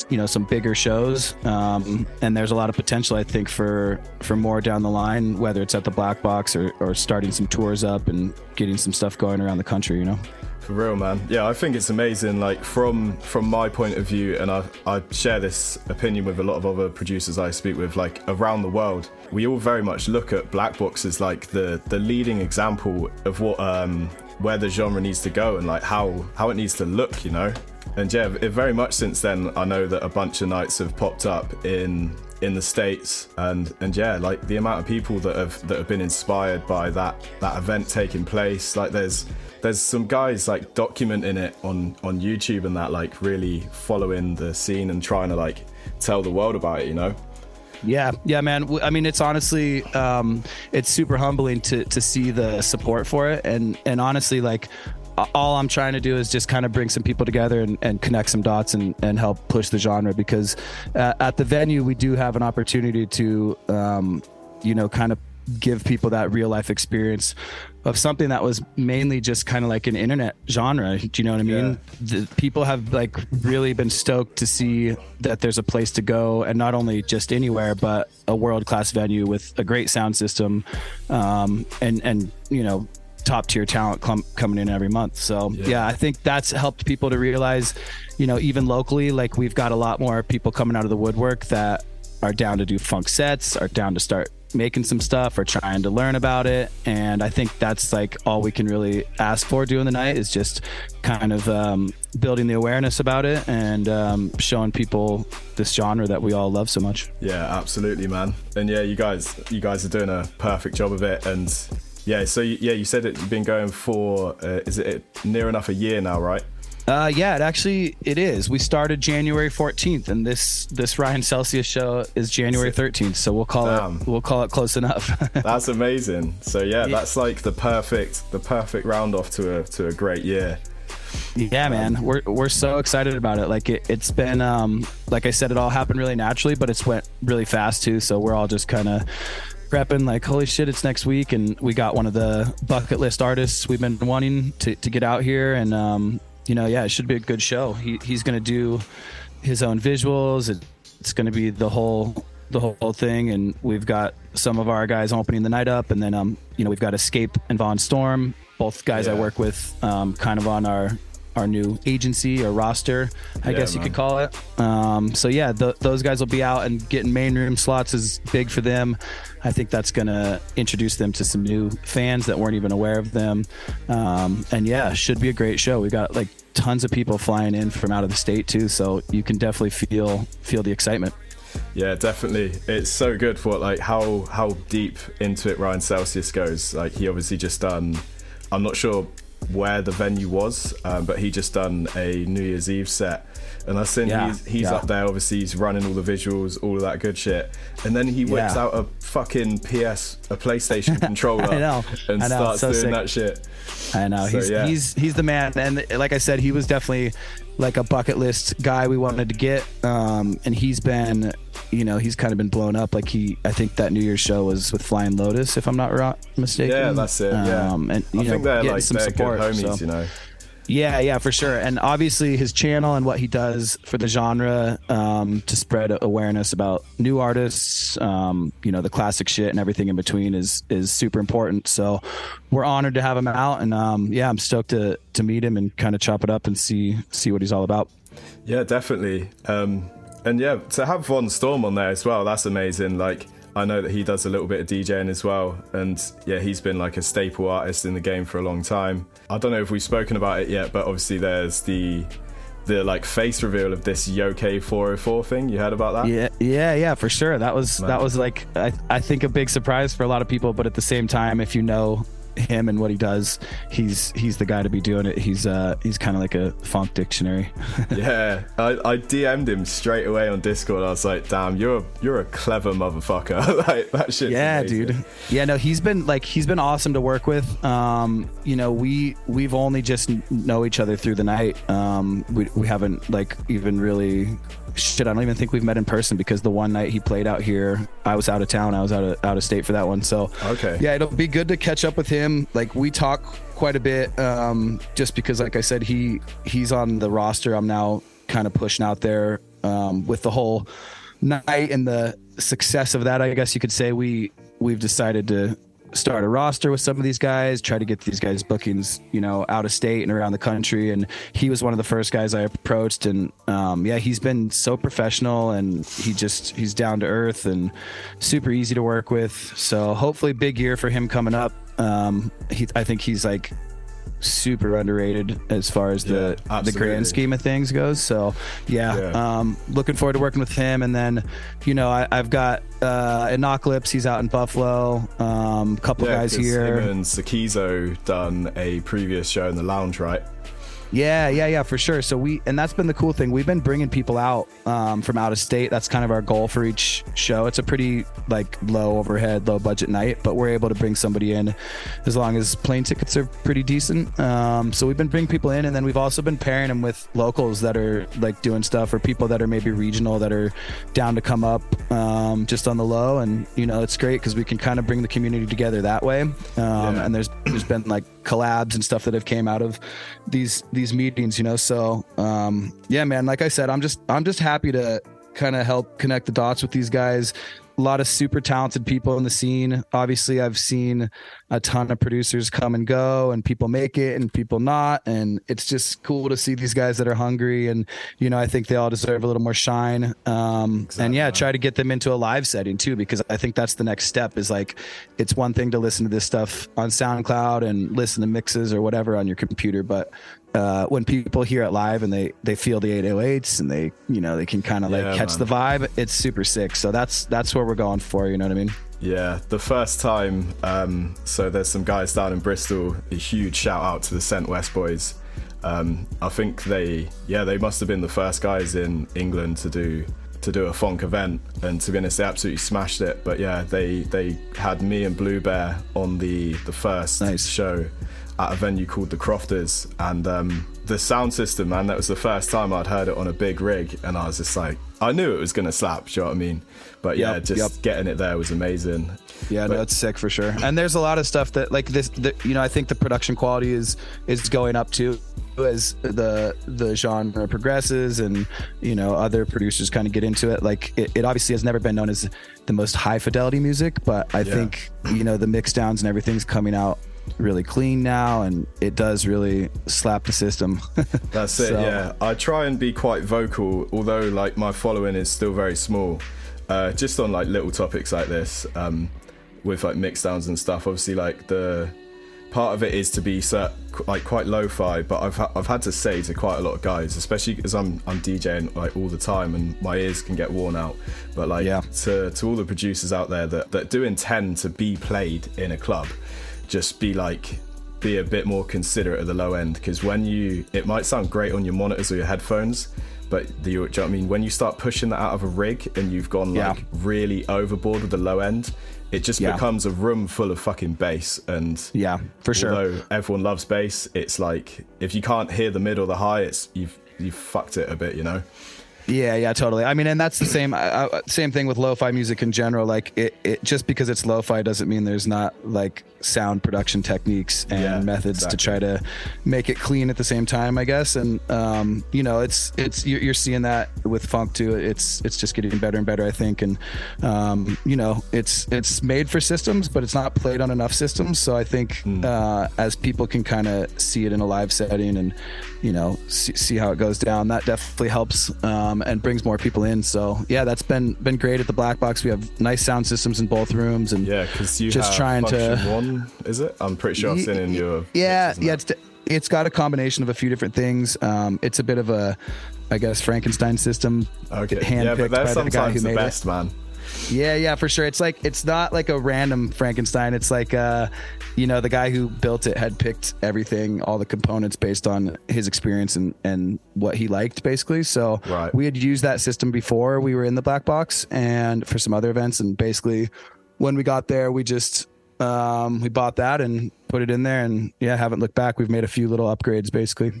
Speaker 10: you know some bigger shows. Um, and there's a lot of potential i think for for more down the line whether it's at the black box or, or starting some tours up and getting some stuff going around the country you know
Speaker 1: For real, man. Yeah, I think it's amazing. Like from from my point of view, and I I share this opinion with a lot of other producers I speak with. Like around the world, we all very much look at Black Box as like the the leading example of what um where the genre needs to go and like how how it needs to look. You know. And yeah, very much since then, I know that a bunch of nights have popped up in in the states, and and yeah, like the amount of people that have that have been inspired by that that event taking place. Like there's there's some guys like documenting it on on YouTube and that like really following the scene and trying to like tell the world about it. You know.
Speaker 10: Yeah, yeah, man. I mean, it's honestly, um, it's super humbling to to see the support for it, and and honestly, like, all I'm trying to do is just kind of bring some people together and, and connect some dots and and help push the genre because uh, at the venue we do have an opportunity to, um, you know, kind of give people that real life experience of something that was mainly just kind of like an internet genre. Do you know what I mean? The, people have like really been stoked to see that there's a place to go, and not only just anywhere, but a world class venue with a great sound system, um, and and you know top tier talent clum- coming in every month. So yeah. I think that's helped people to realize, you know, even locally, like we've got a lot more people coming out of the woodwork that are down to do phonk sets, are down to start making some stuff or trying to learn about it. And I think that's like all we can really ask for doing the night is just kind of um, building the awareness about it and um, showing people this genre that we all love so much.
Speaker 1: Yeah, absolutely, man. And yeah, you guys, you guys are doing a perfect job of it. And yeah, so you, yeah, you said it, you've been going for uh, is it near enough a year now, right?
Speaker 10: Uh, yeah, it actually it is. We started January 14th, and this this Ryan Celsius show is January 13th. So we'll call
Speaker 1: Damn.
Speaker 10: it we'll call it close enough.
Speaker 1: That's amazing. So yeah, that's like the perfect the perfect round off to a to a great year.
Speaker 10: Yeah, man, we're we're so excited about it. Like it, it's been, um, like I said, it all happened really naturally, but it's went really fast too. So we're all just kind of prepping, like, holy shit, it's next week, and we got one of the bucket list artists we've been wanting to to get out here, and um, you know, yeah, it should be a good show. He he's gonna do his own visuals. It, it's gonna be the whole the whole thing, and we've got some of our guys opening the night up, and then um, you know, we've got Escape and Von Storm, both guys I work with, um, kind of on our our new agency or roster, I
Speaker 1: Yeah,
Speaker 10: guess you
Speaker 1: man.
Speaker 10: could call it. Um, so yeah, th- those guys will be out and getting main room slots is big for them. I think that's gonna introduce them to some new fans that weren't even aware of them. Um, and yeah, should be a great show. We got like tons of people flying in from out of the state too, so you can definitely feel feel the excitement.
Speaker 1: Yeah, definitely. It's so good for like how how deep into it Ryan Celsius goes. Like he obviously just done. I'm not sure where the venue was, um, but he just done a New Year's Eve set, and I seen
Speaker 10: Yeah,
Speaker 1: he's, he's
Speaker 10: yeah.
Speaker 1: up there. Obviously, he's running all the visuals, all of that good shit, and then he whips
Speaker 10: Yeah.
Speaker 1: out a fucking PS, a PlayStation controller,
Speaker 10: I know.
Speaker 1: and
Speaker 10: I know,
Speaker 1: starts
Speaker 10: so
Speaker 1: doing
Speaker 10: sick.
Speaker 1: that shit.
Speaker 10: I know
Speaker 1: So,
Speaker 10: he's he's he's the man, and like I said, he was definitely like a bucket list guy we wanted to get, um, and he's been, you know, he's kind of been blown up. Like he, I think that New Year's show was with Flying Lotus, if I'm not wrong, mistaken.
Speaker 1: Yeah, that's it. Yeah,
Speaker 10: um, and you
Speaker 1: I
Speaker 10: know,
Speaker 1: think they're like
Speaker 10: some
Speaker 1: they're
Speaker 10: support.
Speaker 1: good homies,
Speaker 10: so-
Speaker 1: you know.
Speaker 10: Yeah, yeah, for sure. And obviously, his channel and what he does for the genre um, to spread awareness about new artists, um, you know, the classic shit and everything in between is is super important. So we're honored to have him out, and um, yeah, I'm stoked to to meet him and kind of chop it up and see see what he's all about.
Speaker 1: Yeah, definitely. Um, and yeah, to have Von Storm on there as well, that's amazing. Like, I know that he does a little bit of DJing as well. And yeah, he's been like a staple artist in the game for a long time. I don't know if we've spoken about it yet, but obviously there's the the like face reveal of this Yoke 404 thing. You heard about that?
Speaker 10: Yeah, yeah, yeah, for sure. That was
Speaker 1: Man.
Speaker 10: that was like I, I think a big surprise for a lot of people, but at the same time, if you know him and what he does, he's he's the guy to be doing it. He's uh he's kind of like a phonk dictionary.
Speaker 1: yeah, I, I DM'd him straight away on Discord. I was like, "Damn, you're a, you're a clever motherfucker." like that shit.
Speaker 10: yeah dude yeah no he's been like he's been awesome to work with um you know we we've only just know each other through the night um we, we haven't like even really shit i don't even think we've met in person because the one night he played out here i was out of town. I was out of out of state for that one. So
Speaker 1: Okay.
Speaker 10: yeah it'll be good to catch up with him. Like we talk quite a bit um just because like i said he he's on the roster. I'm now kind of pushing out there um with the whole night and the success of that i guess you could say. We we've decided to start a roster with some of these guys try to get these guys bookings you know out of state and around the country. And he was one of the first guys i approached. And um, yeah he's been so professional and he just he's down to earth and super easy to work with. So hopefully big year for him coming up. Um, he, i think he's like super underrated as far as the the grand scheme of things goes. So yeah,
Speaker 1: Yeah.
Speaker 10: um looking forward to working with him. And then you know I, i've got uh Inocalypse, he's out in buffalo um couple
Speaker 1: Yeah,
Speaker 10: guys here
Speaker 1: Him and Sakizo done a previous show in the lounge, right?
Speaker 10: Yeah, yeah, yeah, for sure. So we, and that's been the cool thing. We've been bringing people out um, from out of state. That's kind of our goal for each show. It's a pretty like low overhead, low budget night, but we're able to bring somebody in as long as plane tickets are pretty decent. Um, so we've been bringing people in, and then we've also been pairing them with locals that are like doing stuff, or people that are maybe regional that are down to come up um, just on the low. And you know, it's great because we can kind of bring the community together that way. Um, And there's there's been like collabs and stuff that have came out of these these meetings you know? So um yeah man like i said i'm just i'm just happy to kind of help connect the dots with these guys a lot of super talented people in the scene. Obviously, I've seen a ton of producers come and go, and people make it and people not, and it's just cool to see these guys that are hungry. And you know, I think they all deserve a little more shine. Um, exactly. And yeah, try to get them into a live setting too, because I think that's the next step. Is like, it's one thing to listen to this stuff on SoundCloud and listen to mixes or whatever on your computer, but uh, when people hear it live and they they feel the 808s and they you know they can kind of like
Speaker 1: Yeah,
Speaker 10: catch
Speaker 1: man.
Speaker 10: the vibe it's super sick so that's that's what we're going for you know what i mean
Speaker 1: Yeah, the first time, um, so there's some guys down in Bristol. A huge shout out to the Scent West boys. Um, I think they, yeah, they must have been the first guys in England to do to do a phonk event, and to be honest, they absolutely smashed it. But yeah, they they had me and Blue Bear on the the first show at a venue called the Crofters, and um, the sound system, man, that was the first time I'd heard it on a big rig, and I was just like, I knew it was gonna slap. Do you know what I mean? But yeah,
Speaker 10: Yep,
Speaker 1: just
Speaker 10: yep.
Speaker 1: getting it there was amazing.
Speaker 10: yeah no it's sick for sure and there's a lot of stuff that like this the, you know i think the production quality is is going up too as the the genre progresses and you know other producers kind of get into it like it, it obviously has never been known as the most high fidelity music but i
Speaker 1: Yeah.
Speaker 10: think you know the mix downs and everything's coming out really clean now and it does really slap the system
Speaker 1: That's it,
Speaker 10: So-
Speaker 1: yeah. I try and be quite vocal, although like my following is still very small. Uh, just on like little topics like this, um, with like mix downs and stuff. Obviously, like the part of it is to be cer- like quite lo-fi, but I've ha- I've had to say to quite a lot of guys, especially because I'm I'm DJing like all the time and my ears can get worn out. But like to to all the producers out there that that do intend to be played in a club, just be like be a bit more considerate of the low end because when you it might sound great on your monitors or your headphones but the you know what I mean when you start pushing that out of a rig and you've gone
Speaker 10: Yeah.
Speaker 1: like really overboard with the low end it just
Speaker 10: Yeah.
Speaker 1: becomes a room full of fucking bass and
Speaker 10: yeah for sure
Speaker 1: although everyone loves bass it's like if you can't hear the mid or the high it's you've you've fucked it a bit you know
Speaker 10: Yeah, yeah, totally. I mean, and that's the same uh, same thing with lo-fi music in general. Like, it, it just because it's lo-fi doesn't mean there's not like sound production techniques and
Speaker 1: Yeah,
Speaker 10: methods
Speaker 1: exactly.
Speaker 10: to try to make it clean at the same time. I guess, and um, you know, it's it's you're, you're seeing that with phonk too. It's it's just getting better and better, I think. And um, you know, it's it's made for systems, but it's not played on enough systems. So I think uh, as people can kind of see it in a live setting and you know see, see how it goes down, that definitely helps um, and brings more people in. So yeah, that's been been great at the Black Box. We have nice sound systems in both rooms, and
Speaker 1: yeah because you
Speaker 10: just trying to
Speaker 1: one is it i'm pretty sure i've seen in your
Speaker 10: yeah yeah it's it's got a combination of a few different things. Um, it's a bit of a I guess Frankenstein system.
Speaker 1: okay yeah but they're
Speaker 10: by the
Speaker 1: sometimes the
Speaker 10: made it.
Speaker 1: best man
Speaker 10: Yeah, yeah, for sure. It's like it's not like a random Frankenstein. It's like uh, you know, the guy who built it had picked everything, all the components based on his experience and and what he liked, basically. So
Speaker 1: Right.
Speaker 10: we had used that system before we were in the black box and for some other events, and basically when we got there, we just um, we bought that and put it in there, and yeah, haven't looked back. We've made a few little upgrades, basically.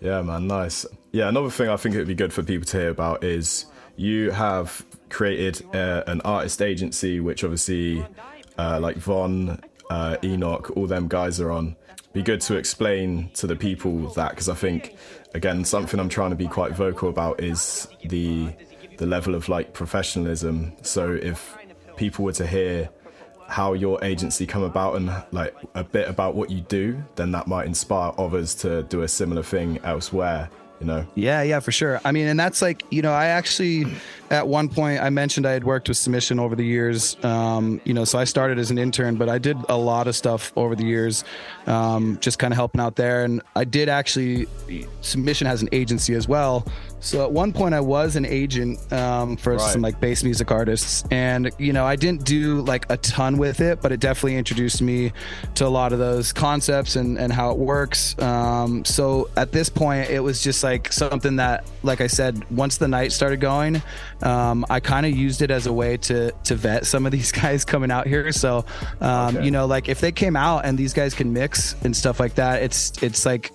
Speaker 1: Yeah, man, nice. Yeah, another thing I think it would be good for people to hear about is you have created uh, an artist agency, which obviously, uh, like Von, uh, Enoch, all them guys are on. Be good to explain to the people that because I think, again, something I'm trying to be quite vocal about is the the level of like professionalism. So if people were to hear how your agency come about and like a bit about what you do, then that might inspire others to do a similar thing elsewhere. You know.
Speaker 10: Yeah, yeah, for sure. I mean, and that's like, you know, I actually, at one point, I mentioned I had worked with Submission over the years. Um, you know, so I started as an intern, but I did a lot of stuff over the years, um, just kind of helping out there. And I did actually, Submission has an agency as well. So at one point, I was an agent um, for
Speaker 1: Right.
Speaker 10: some like bass music artists, and you know, I didn't do like a ton with it, but it definitely introduced me to a lot of those concepts and and how it works. Um, so at this point, it was just like something that, like I said, once the night started going, um, I kind of used it as a way to to vet some of these guys coming out here. So, um,
Speaker 1: Okay.
Speaker 10: you know, like if they came out and these guys can mix and stuff like that, it's it's like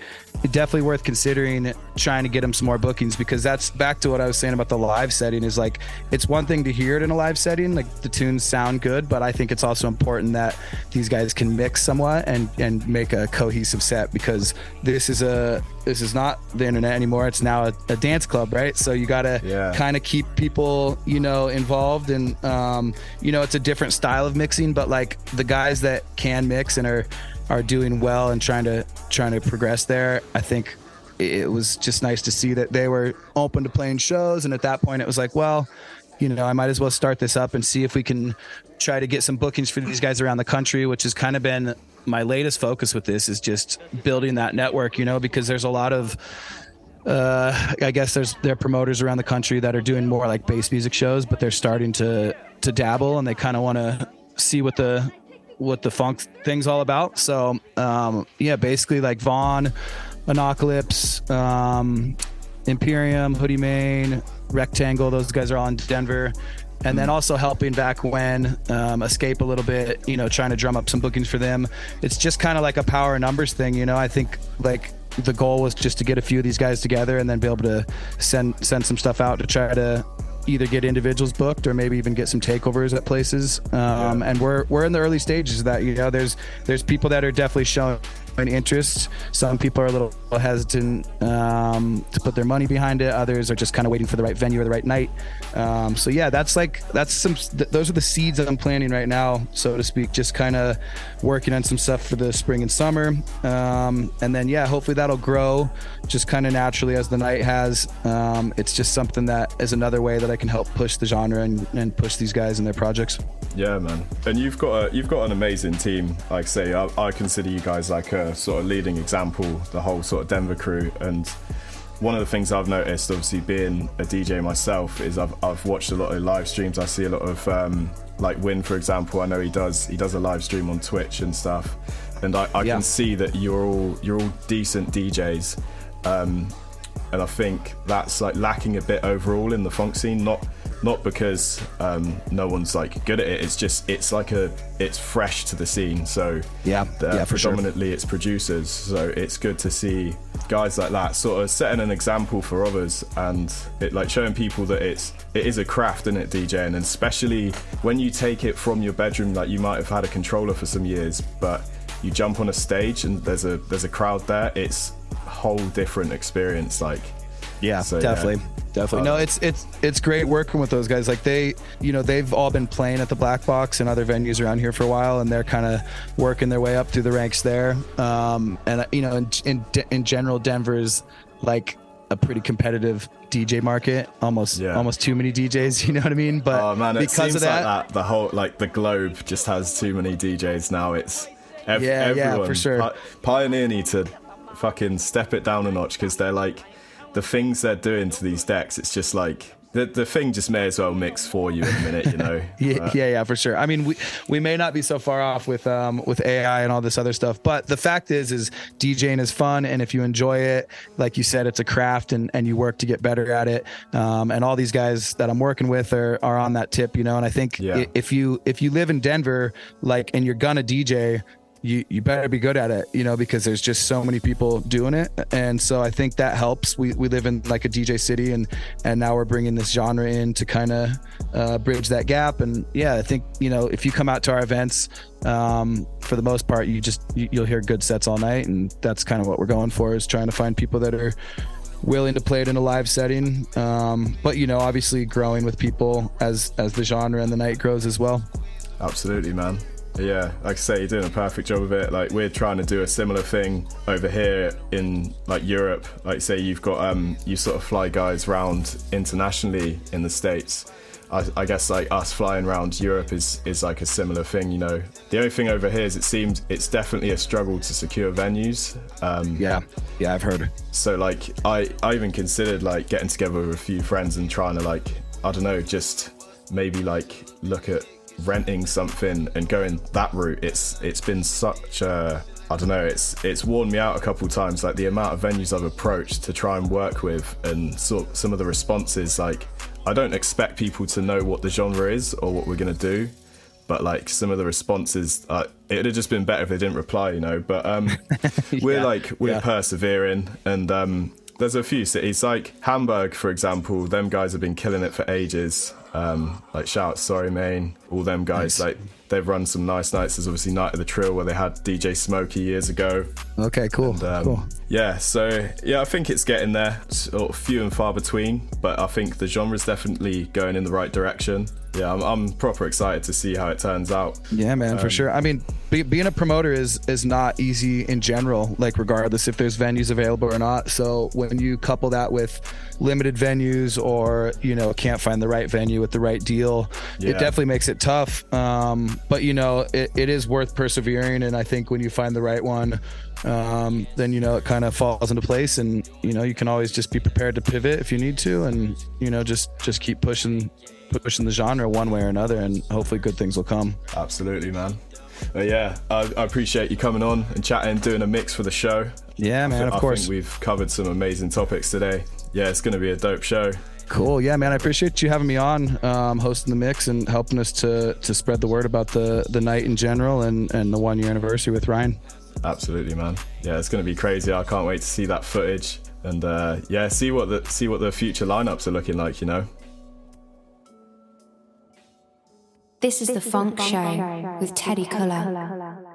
Speaker 10: definitely worth considering trying to get him some more bookings because that's back to what I was saying about the live setting is like it's one thing to hear it in a live setting, like the tunes sound good, but I think it's also important that these guys can mix somewhat and and make a cohesive set because this is a this is not the internet anymore. It's now a, a dance club, right? So you got to
Speaker 1: Yeah.
Speaker 10: kind of keep people, you know, involved and um, you know, it's a different style of mixing, but like the guys that can mix and are are doing well and trying to trying to progress there, I think it was just nice to see that they were open to playing shows and at that point it was like, well, you know, I might as well start this up and see if we can try to get some bookings for these guys around the country, which has kind of been my latest focus with this is just building that network, you know, because there's a lot of uh, I guess there's there are promoters around the country that are doing more like bass music shows, but they're starting to to dabble and they kind of want to see what the what the phonk thing's all about. So um, yeah, basically like Von, Anocalypse, um, Imperium, Hoodie Main, Rectangle. Those guys are all in Denver. And then also helping Backwhen um, escape a little bit, you know, trying to drum up some bookings for them. It's just kind of like a power numbers thing, you know. I think like the goal was just to get a few of these guys together and then be able to send send some stuff out to try to either get individuals booked or maybe even get some takeovers at places. Um, And we're we're in the early stages of that. You know, there's there's people that are definitely showing interest. Some people are a little hesitant um, to put their money behind it. Others are just kind of waiting for the right venue or the right night. Um, so yeah, that's like that's some. Th- those are the seeds I'm planting right now, so to speak. Just kind of working on some stuff for the spring and summer, um, and then yeah, hopefully that'll grow just kind of naturally as the night has. Um, it's just something that is another way that I can help push the genre and, and push these guys and their projects.
Speaker 1: Yeah, man. And you've got a you've got an amazing team. Like say, I, I consider you guys like a sort of leading example. The whole sort of Denver crew. And one of the things I've noticed, obviously being a DJ myself, is I've I've watched a lot of live streams. I see a lot of um, like Win, for example. I know he does he does a live stream on Twitch and stuff. And I, I
Speaker 10: Yeah.
Speaker 1: can see that you're all you're all decent DJs. Um, and I think that's like lacking a bit overall in the phonk scene. Not not because um, no one's like good at it. It's just it's like a it's fresh to the scene. So
Speaker 10: Yeah, yeah, for sure.
Speaker 1: predominantly it's producers. So it's good to see guys like that sort of setting an example for others and it like showing people that it's it is a craft in it DJing and especially when you take it from your bedroom like you might have had a controller for some years but you jump on a stage and there's a there's a crowd there it's a whole different experience like
Speaker 10: Yeah,
Speaker 1: So, yeah.
Speaker 10: Definitely. No, it's it's it's great working with those guys. Like they, you know, they've all been playing at the Black Box and other venues around here for a while, and they're kind of working their way up through the ranks there. Um, and you know, in in, in general, Denver's like a pretty competitive DJ market. Almost
Speaker 1: Yeah.
Speaker 10: almost too many DJs. You know what I mean? But
Speaker 1: Oh man, it
Speaker 10: because
Speaker 1: seems
Speaker 10: of that,
Speaker 1: like that. The whole like the globe just has too many DJs now. It's ev-
Speaker 10: Yeah, yeah, for sure.
Speaker 1: Pioneer need to fucking step it down a notch because they're like the things they're doing to these decks. It's just like the the thing just may as well mix for you in a minute, you know.
Speaker 10: Yeah,
Speaker 1: Uh,
Speaker 10: yeah, yeah, for sure. I mean, we we may not be so far off with um with AI and all this other stuff, but the fact is, is DJing is fun, and if you enjoy it, like you said, it's a craft, and and you work to get better at it. Um, and all these guys that I'm working with are are on that tip, you know. And I think
Speaker 1: Yeah.
Speaker 10: if you if you live in Denver, like, and you're gonna DJ. You, you better be good at it, you know, because there's just so many people doing it, and so I think that helps. We, we live in like a DJ city, and and now we're bringing this genre in to kind of uh, bridge that gap. And yeah, I think you know if you come out to our events, um, for the most part, you just you, you'll hear good sets all night, and that's kind of what we're going for is trying to find people that are willing to play it in a live setting. Um, but you know, obviously growing with people as as the genre and the night grows as well.
Speaker 1: Absolutely, man. Yeah, like I say, you're doing a perfect job of it. Like we're trying to do a similar thing over here in like Europe. Like say you've got um you sort of fly guys round internationally in the states. I, I guess like us flying around Europe is is like a similar thing. You know, the only thing over here is it seems it's definitely a struggle to secure venues. Um,
Speaker 10: Yeah, yeah, I've heard.
Speaker 1: so like I I even considered like getting together with a few friends and trying to like I don't know just maybe like look at renting something and going that route. It's it's been such a I don't know. It's it's worn me out a couple times. Like the amount of venues I've approached to try and work with, and sort some of the responses. Like I don't expect people to know what the genre is or what we're gonna do, but like some of the responses, uh, it'd have just been better if they didn't reply, you know. But um, we're like we're
Speaker 10: yeah.
Speaker 1: persevering, and um, there's a few cities like Hamburg, for example. Them guys have been killing it for ages. Um, like shout, sorry, Maine, all them guys. Like they've run some nice nights. There's obviously Night of the Trill where they had DJ Smokey years ago.
Speaker 10: Okay, cool.
Speaker 1: And, um,
Speaker 10: cool.
Speaker 1: Yeah, so yeah, I think it's getting there. Sort of few and far between, but I think the genre is definitely going in the right direction. Yeah, I'm, I'm proper excited to see how it turns out.
Speaker 10: Yeah, man, for
Speaker 1: Um,
Speaker 10: sure. I mean, be, being a promoter is is not easy in general. Like, regardless if there's venues available or not. So when you couple that with limited venues, or you know, can't find the right venue with the right deal,
Speaker 1: Yeah.
Speaker 10: it definitely makes it tough. Um, but you know, it, it is worth persevering. And I think when you find the right one, um, then you know it kind of falls into place. And you know, you can always just be prepared to pivot if you need to, and you know, just just keep pushing pushing the genre one way or another, and hopefully good things will come.
Speaker 1: Absolutely, man. But yeah, I, I appreciate you coming on and chatting, doing a mix for the show.
Speaker 10: Yeah,
Speaker 1: I
Speaker 10: man,
Speaker 1: thi-
Speaker 10: of
Speaker 1: I
Speaker 10: course.
Speaker 1: think we've covered some amazing topics today. Yeah, it's going to be a dope show.
Speaker 10: Cool. Yeah, man. I appreciate you having me on, um, hosting the mix and helping us to to spread the word about the the night in general and and the one year anniversary with Ryan.
Speaker 1: Absolutely, man. Yeah, it's going to be crazy. I can't wait to see that footage and uh, yeah, see what the see what the future lineups are looking like. You know.
Speaker 11: This is The Phonk Show with Teddy Culler.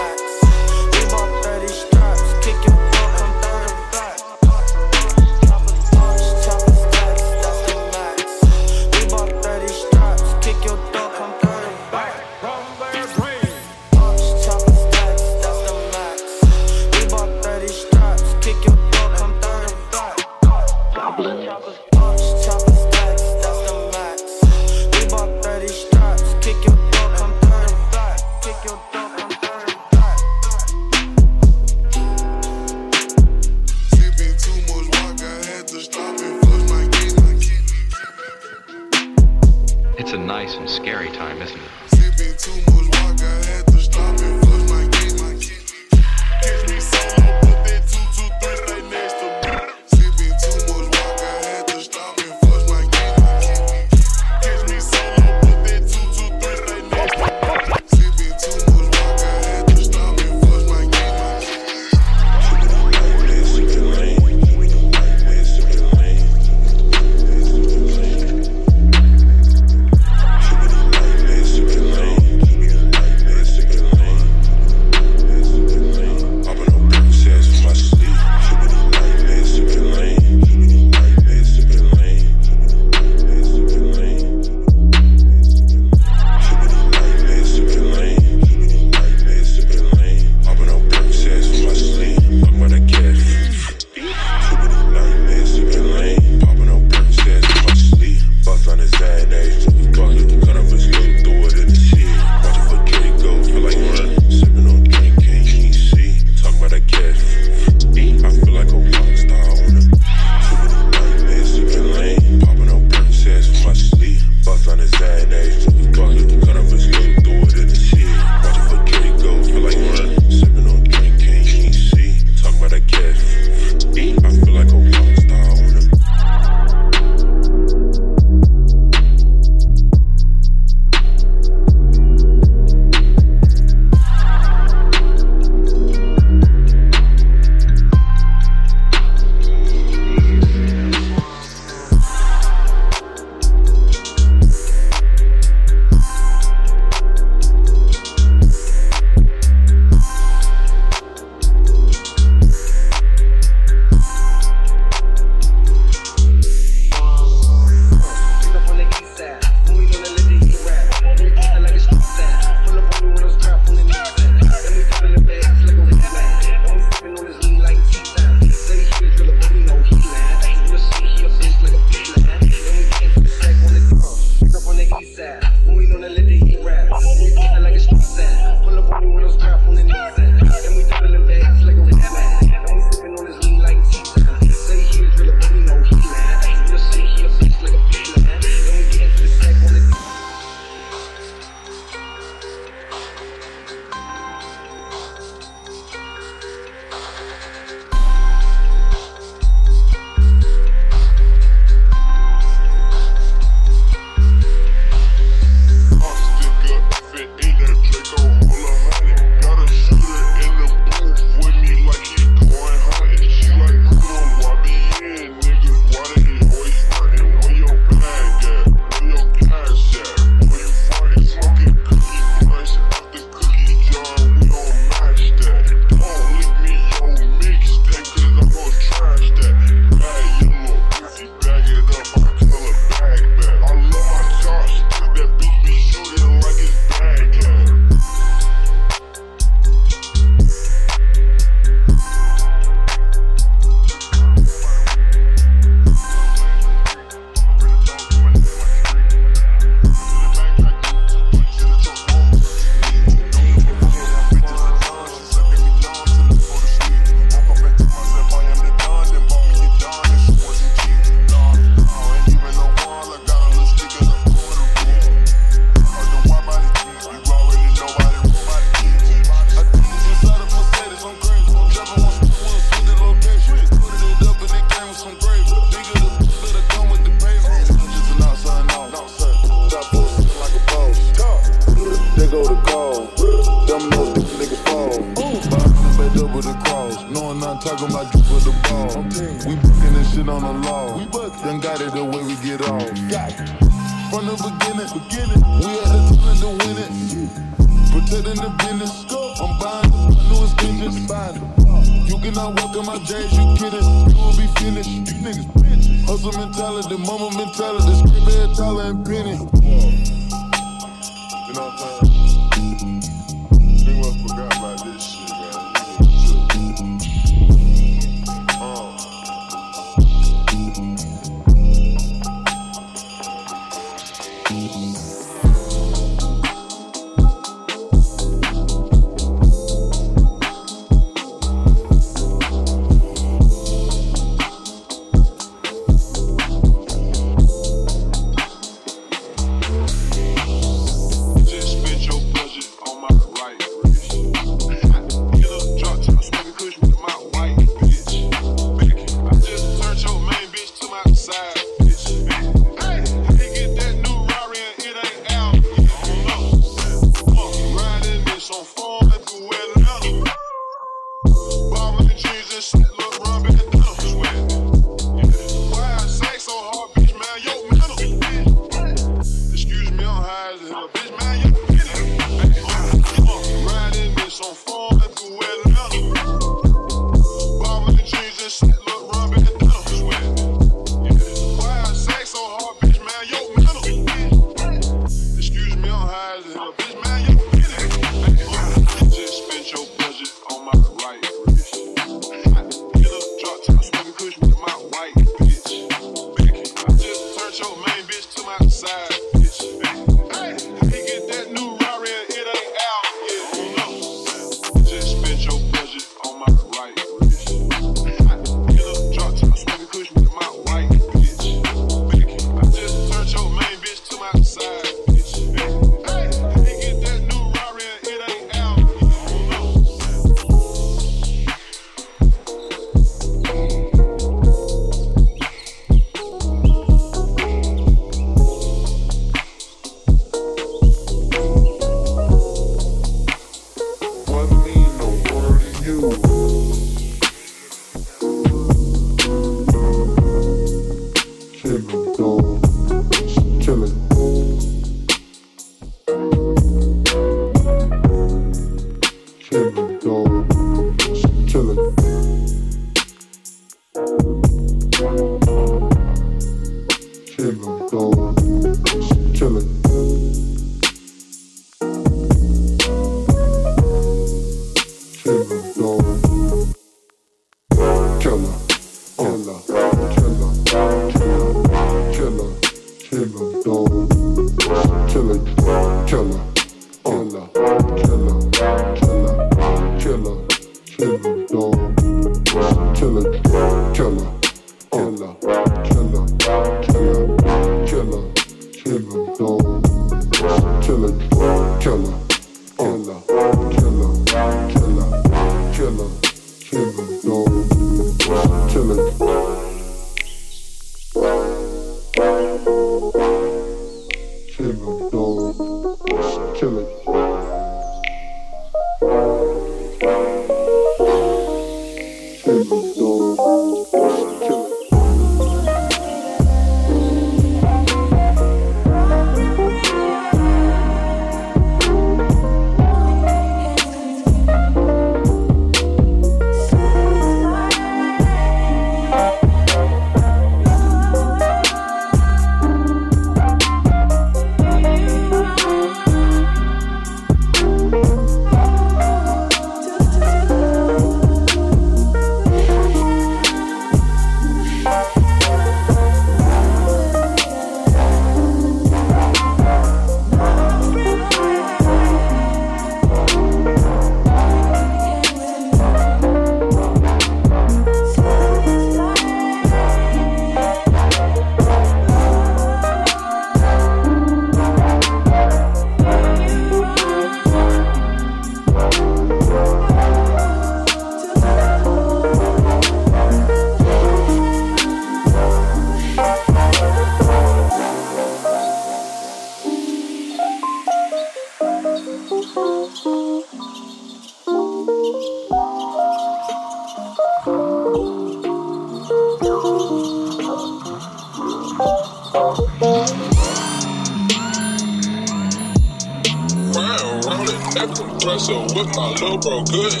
Speaker 12: Bro, good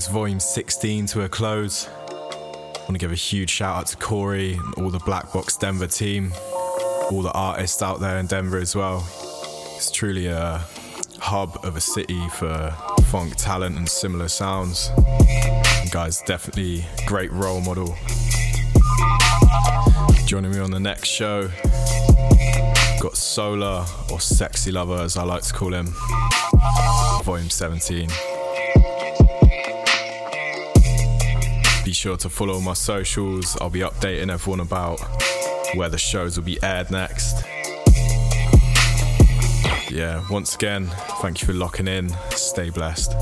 Speaker 1: brings volume 16 to a close. I want to give a huge shout out to Corey and all the Black Box Denver team, all the artists out there in Denver as well. It's truly a hub of a city for phonk talent and similar sounds. Guys, definitely great role model. Joining me on the next show, got Solar or Sexy Lover as I like to call him, volume 17. Sure to follow my socials. I'll be updating everyone about where the shows will be aired next. Yeah, once again, thank you for locking in. Stay blessed.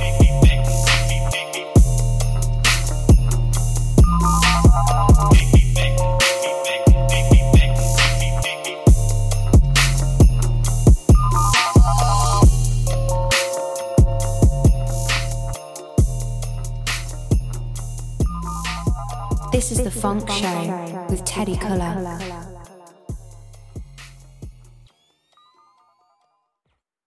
Speaker 11: This is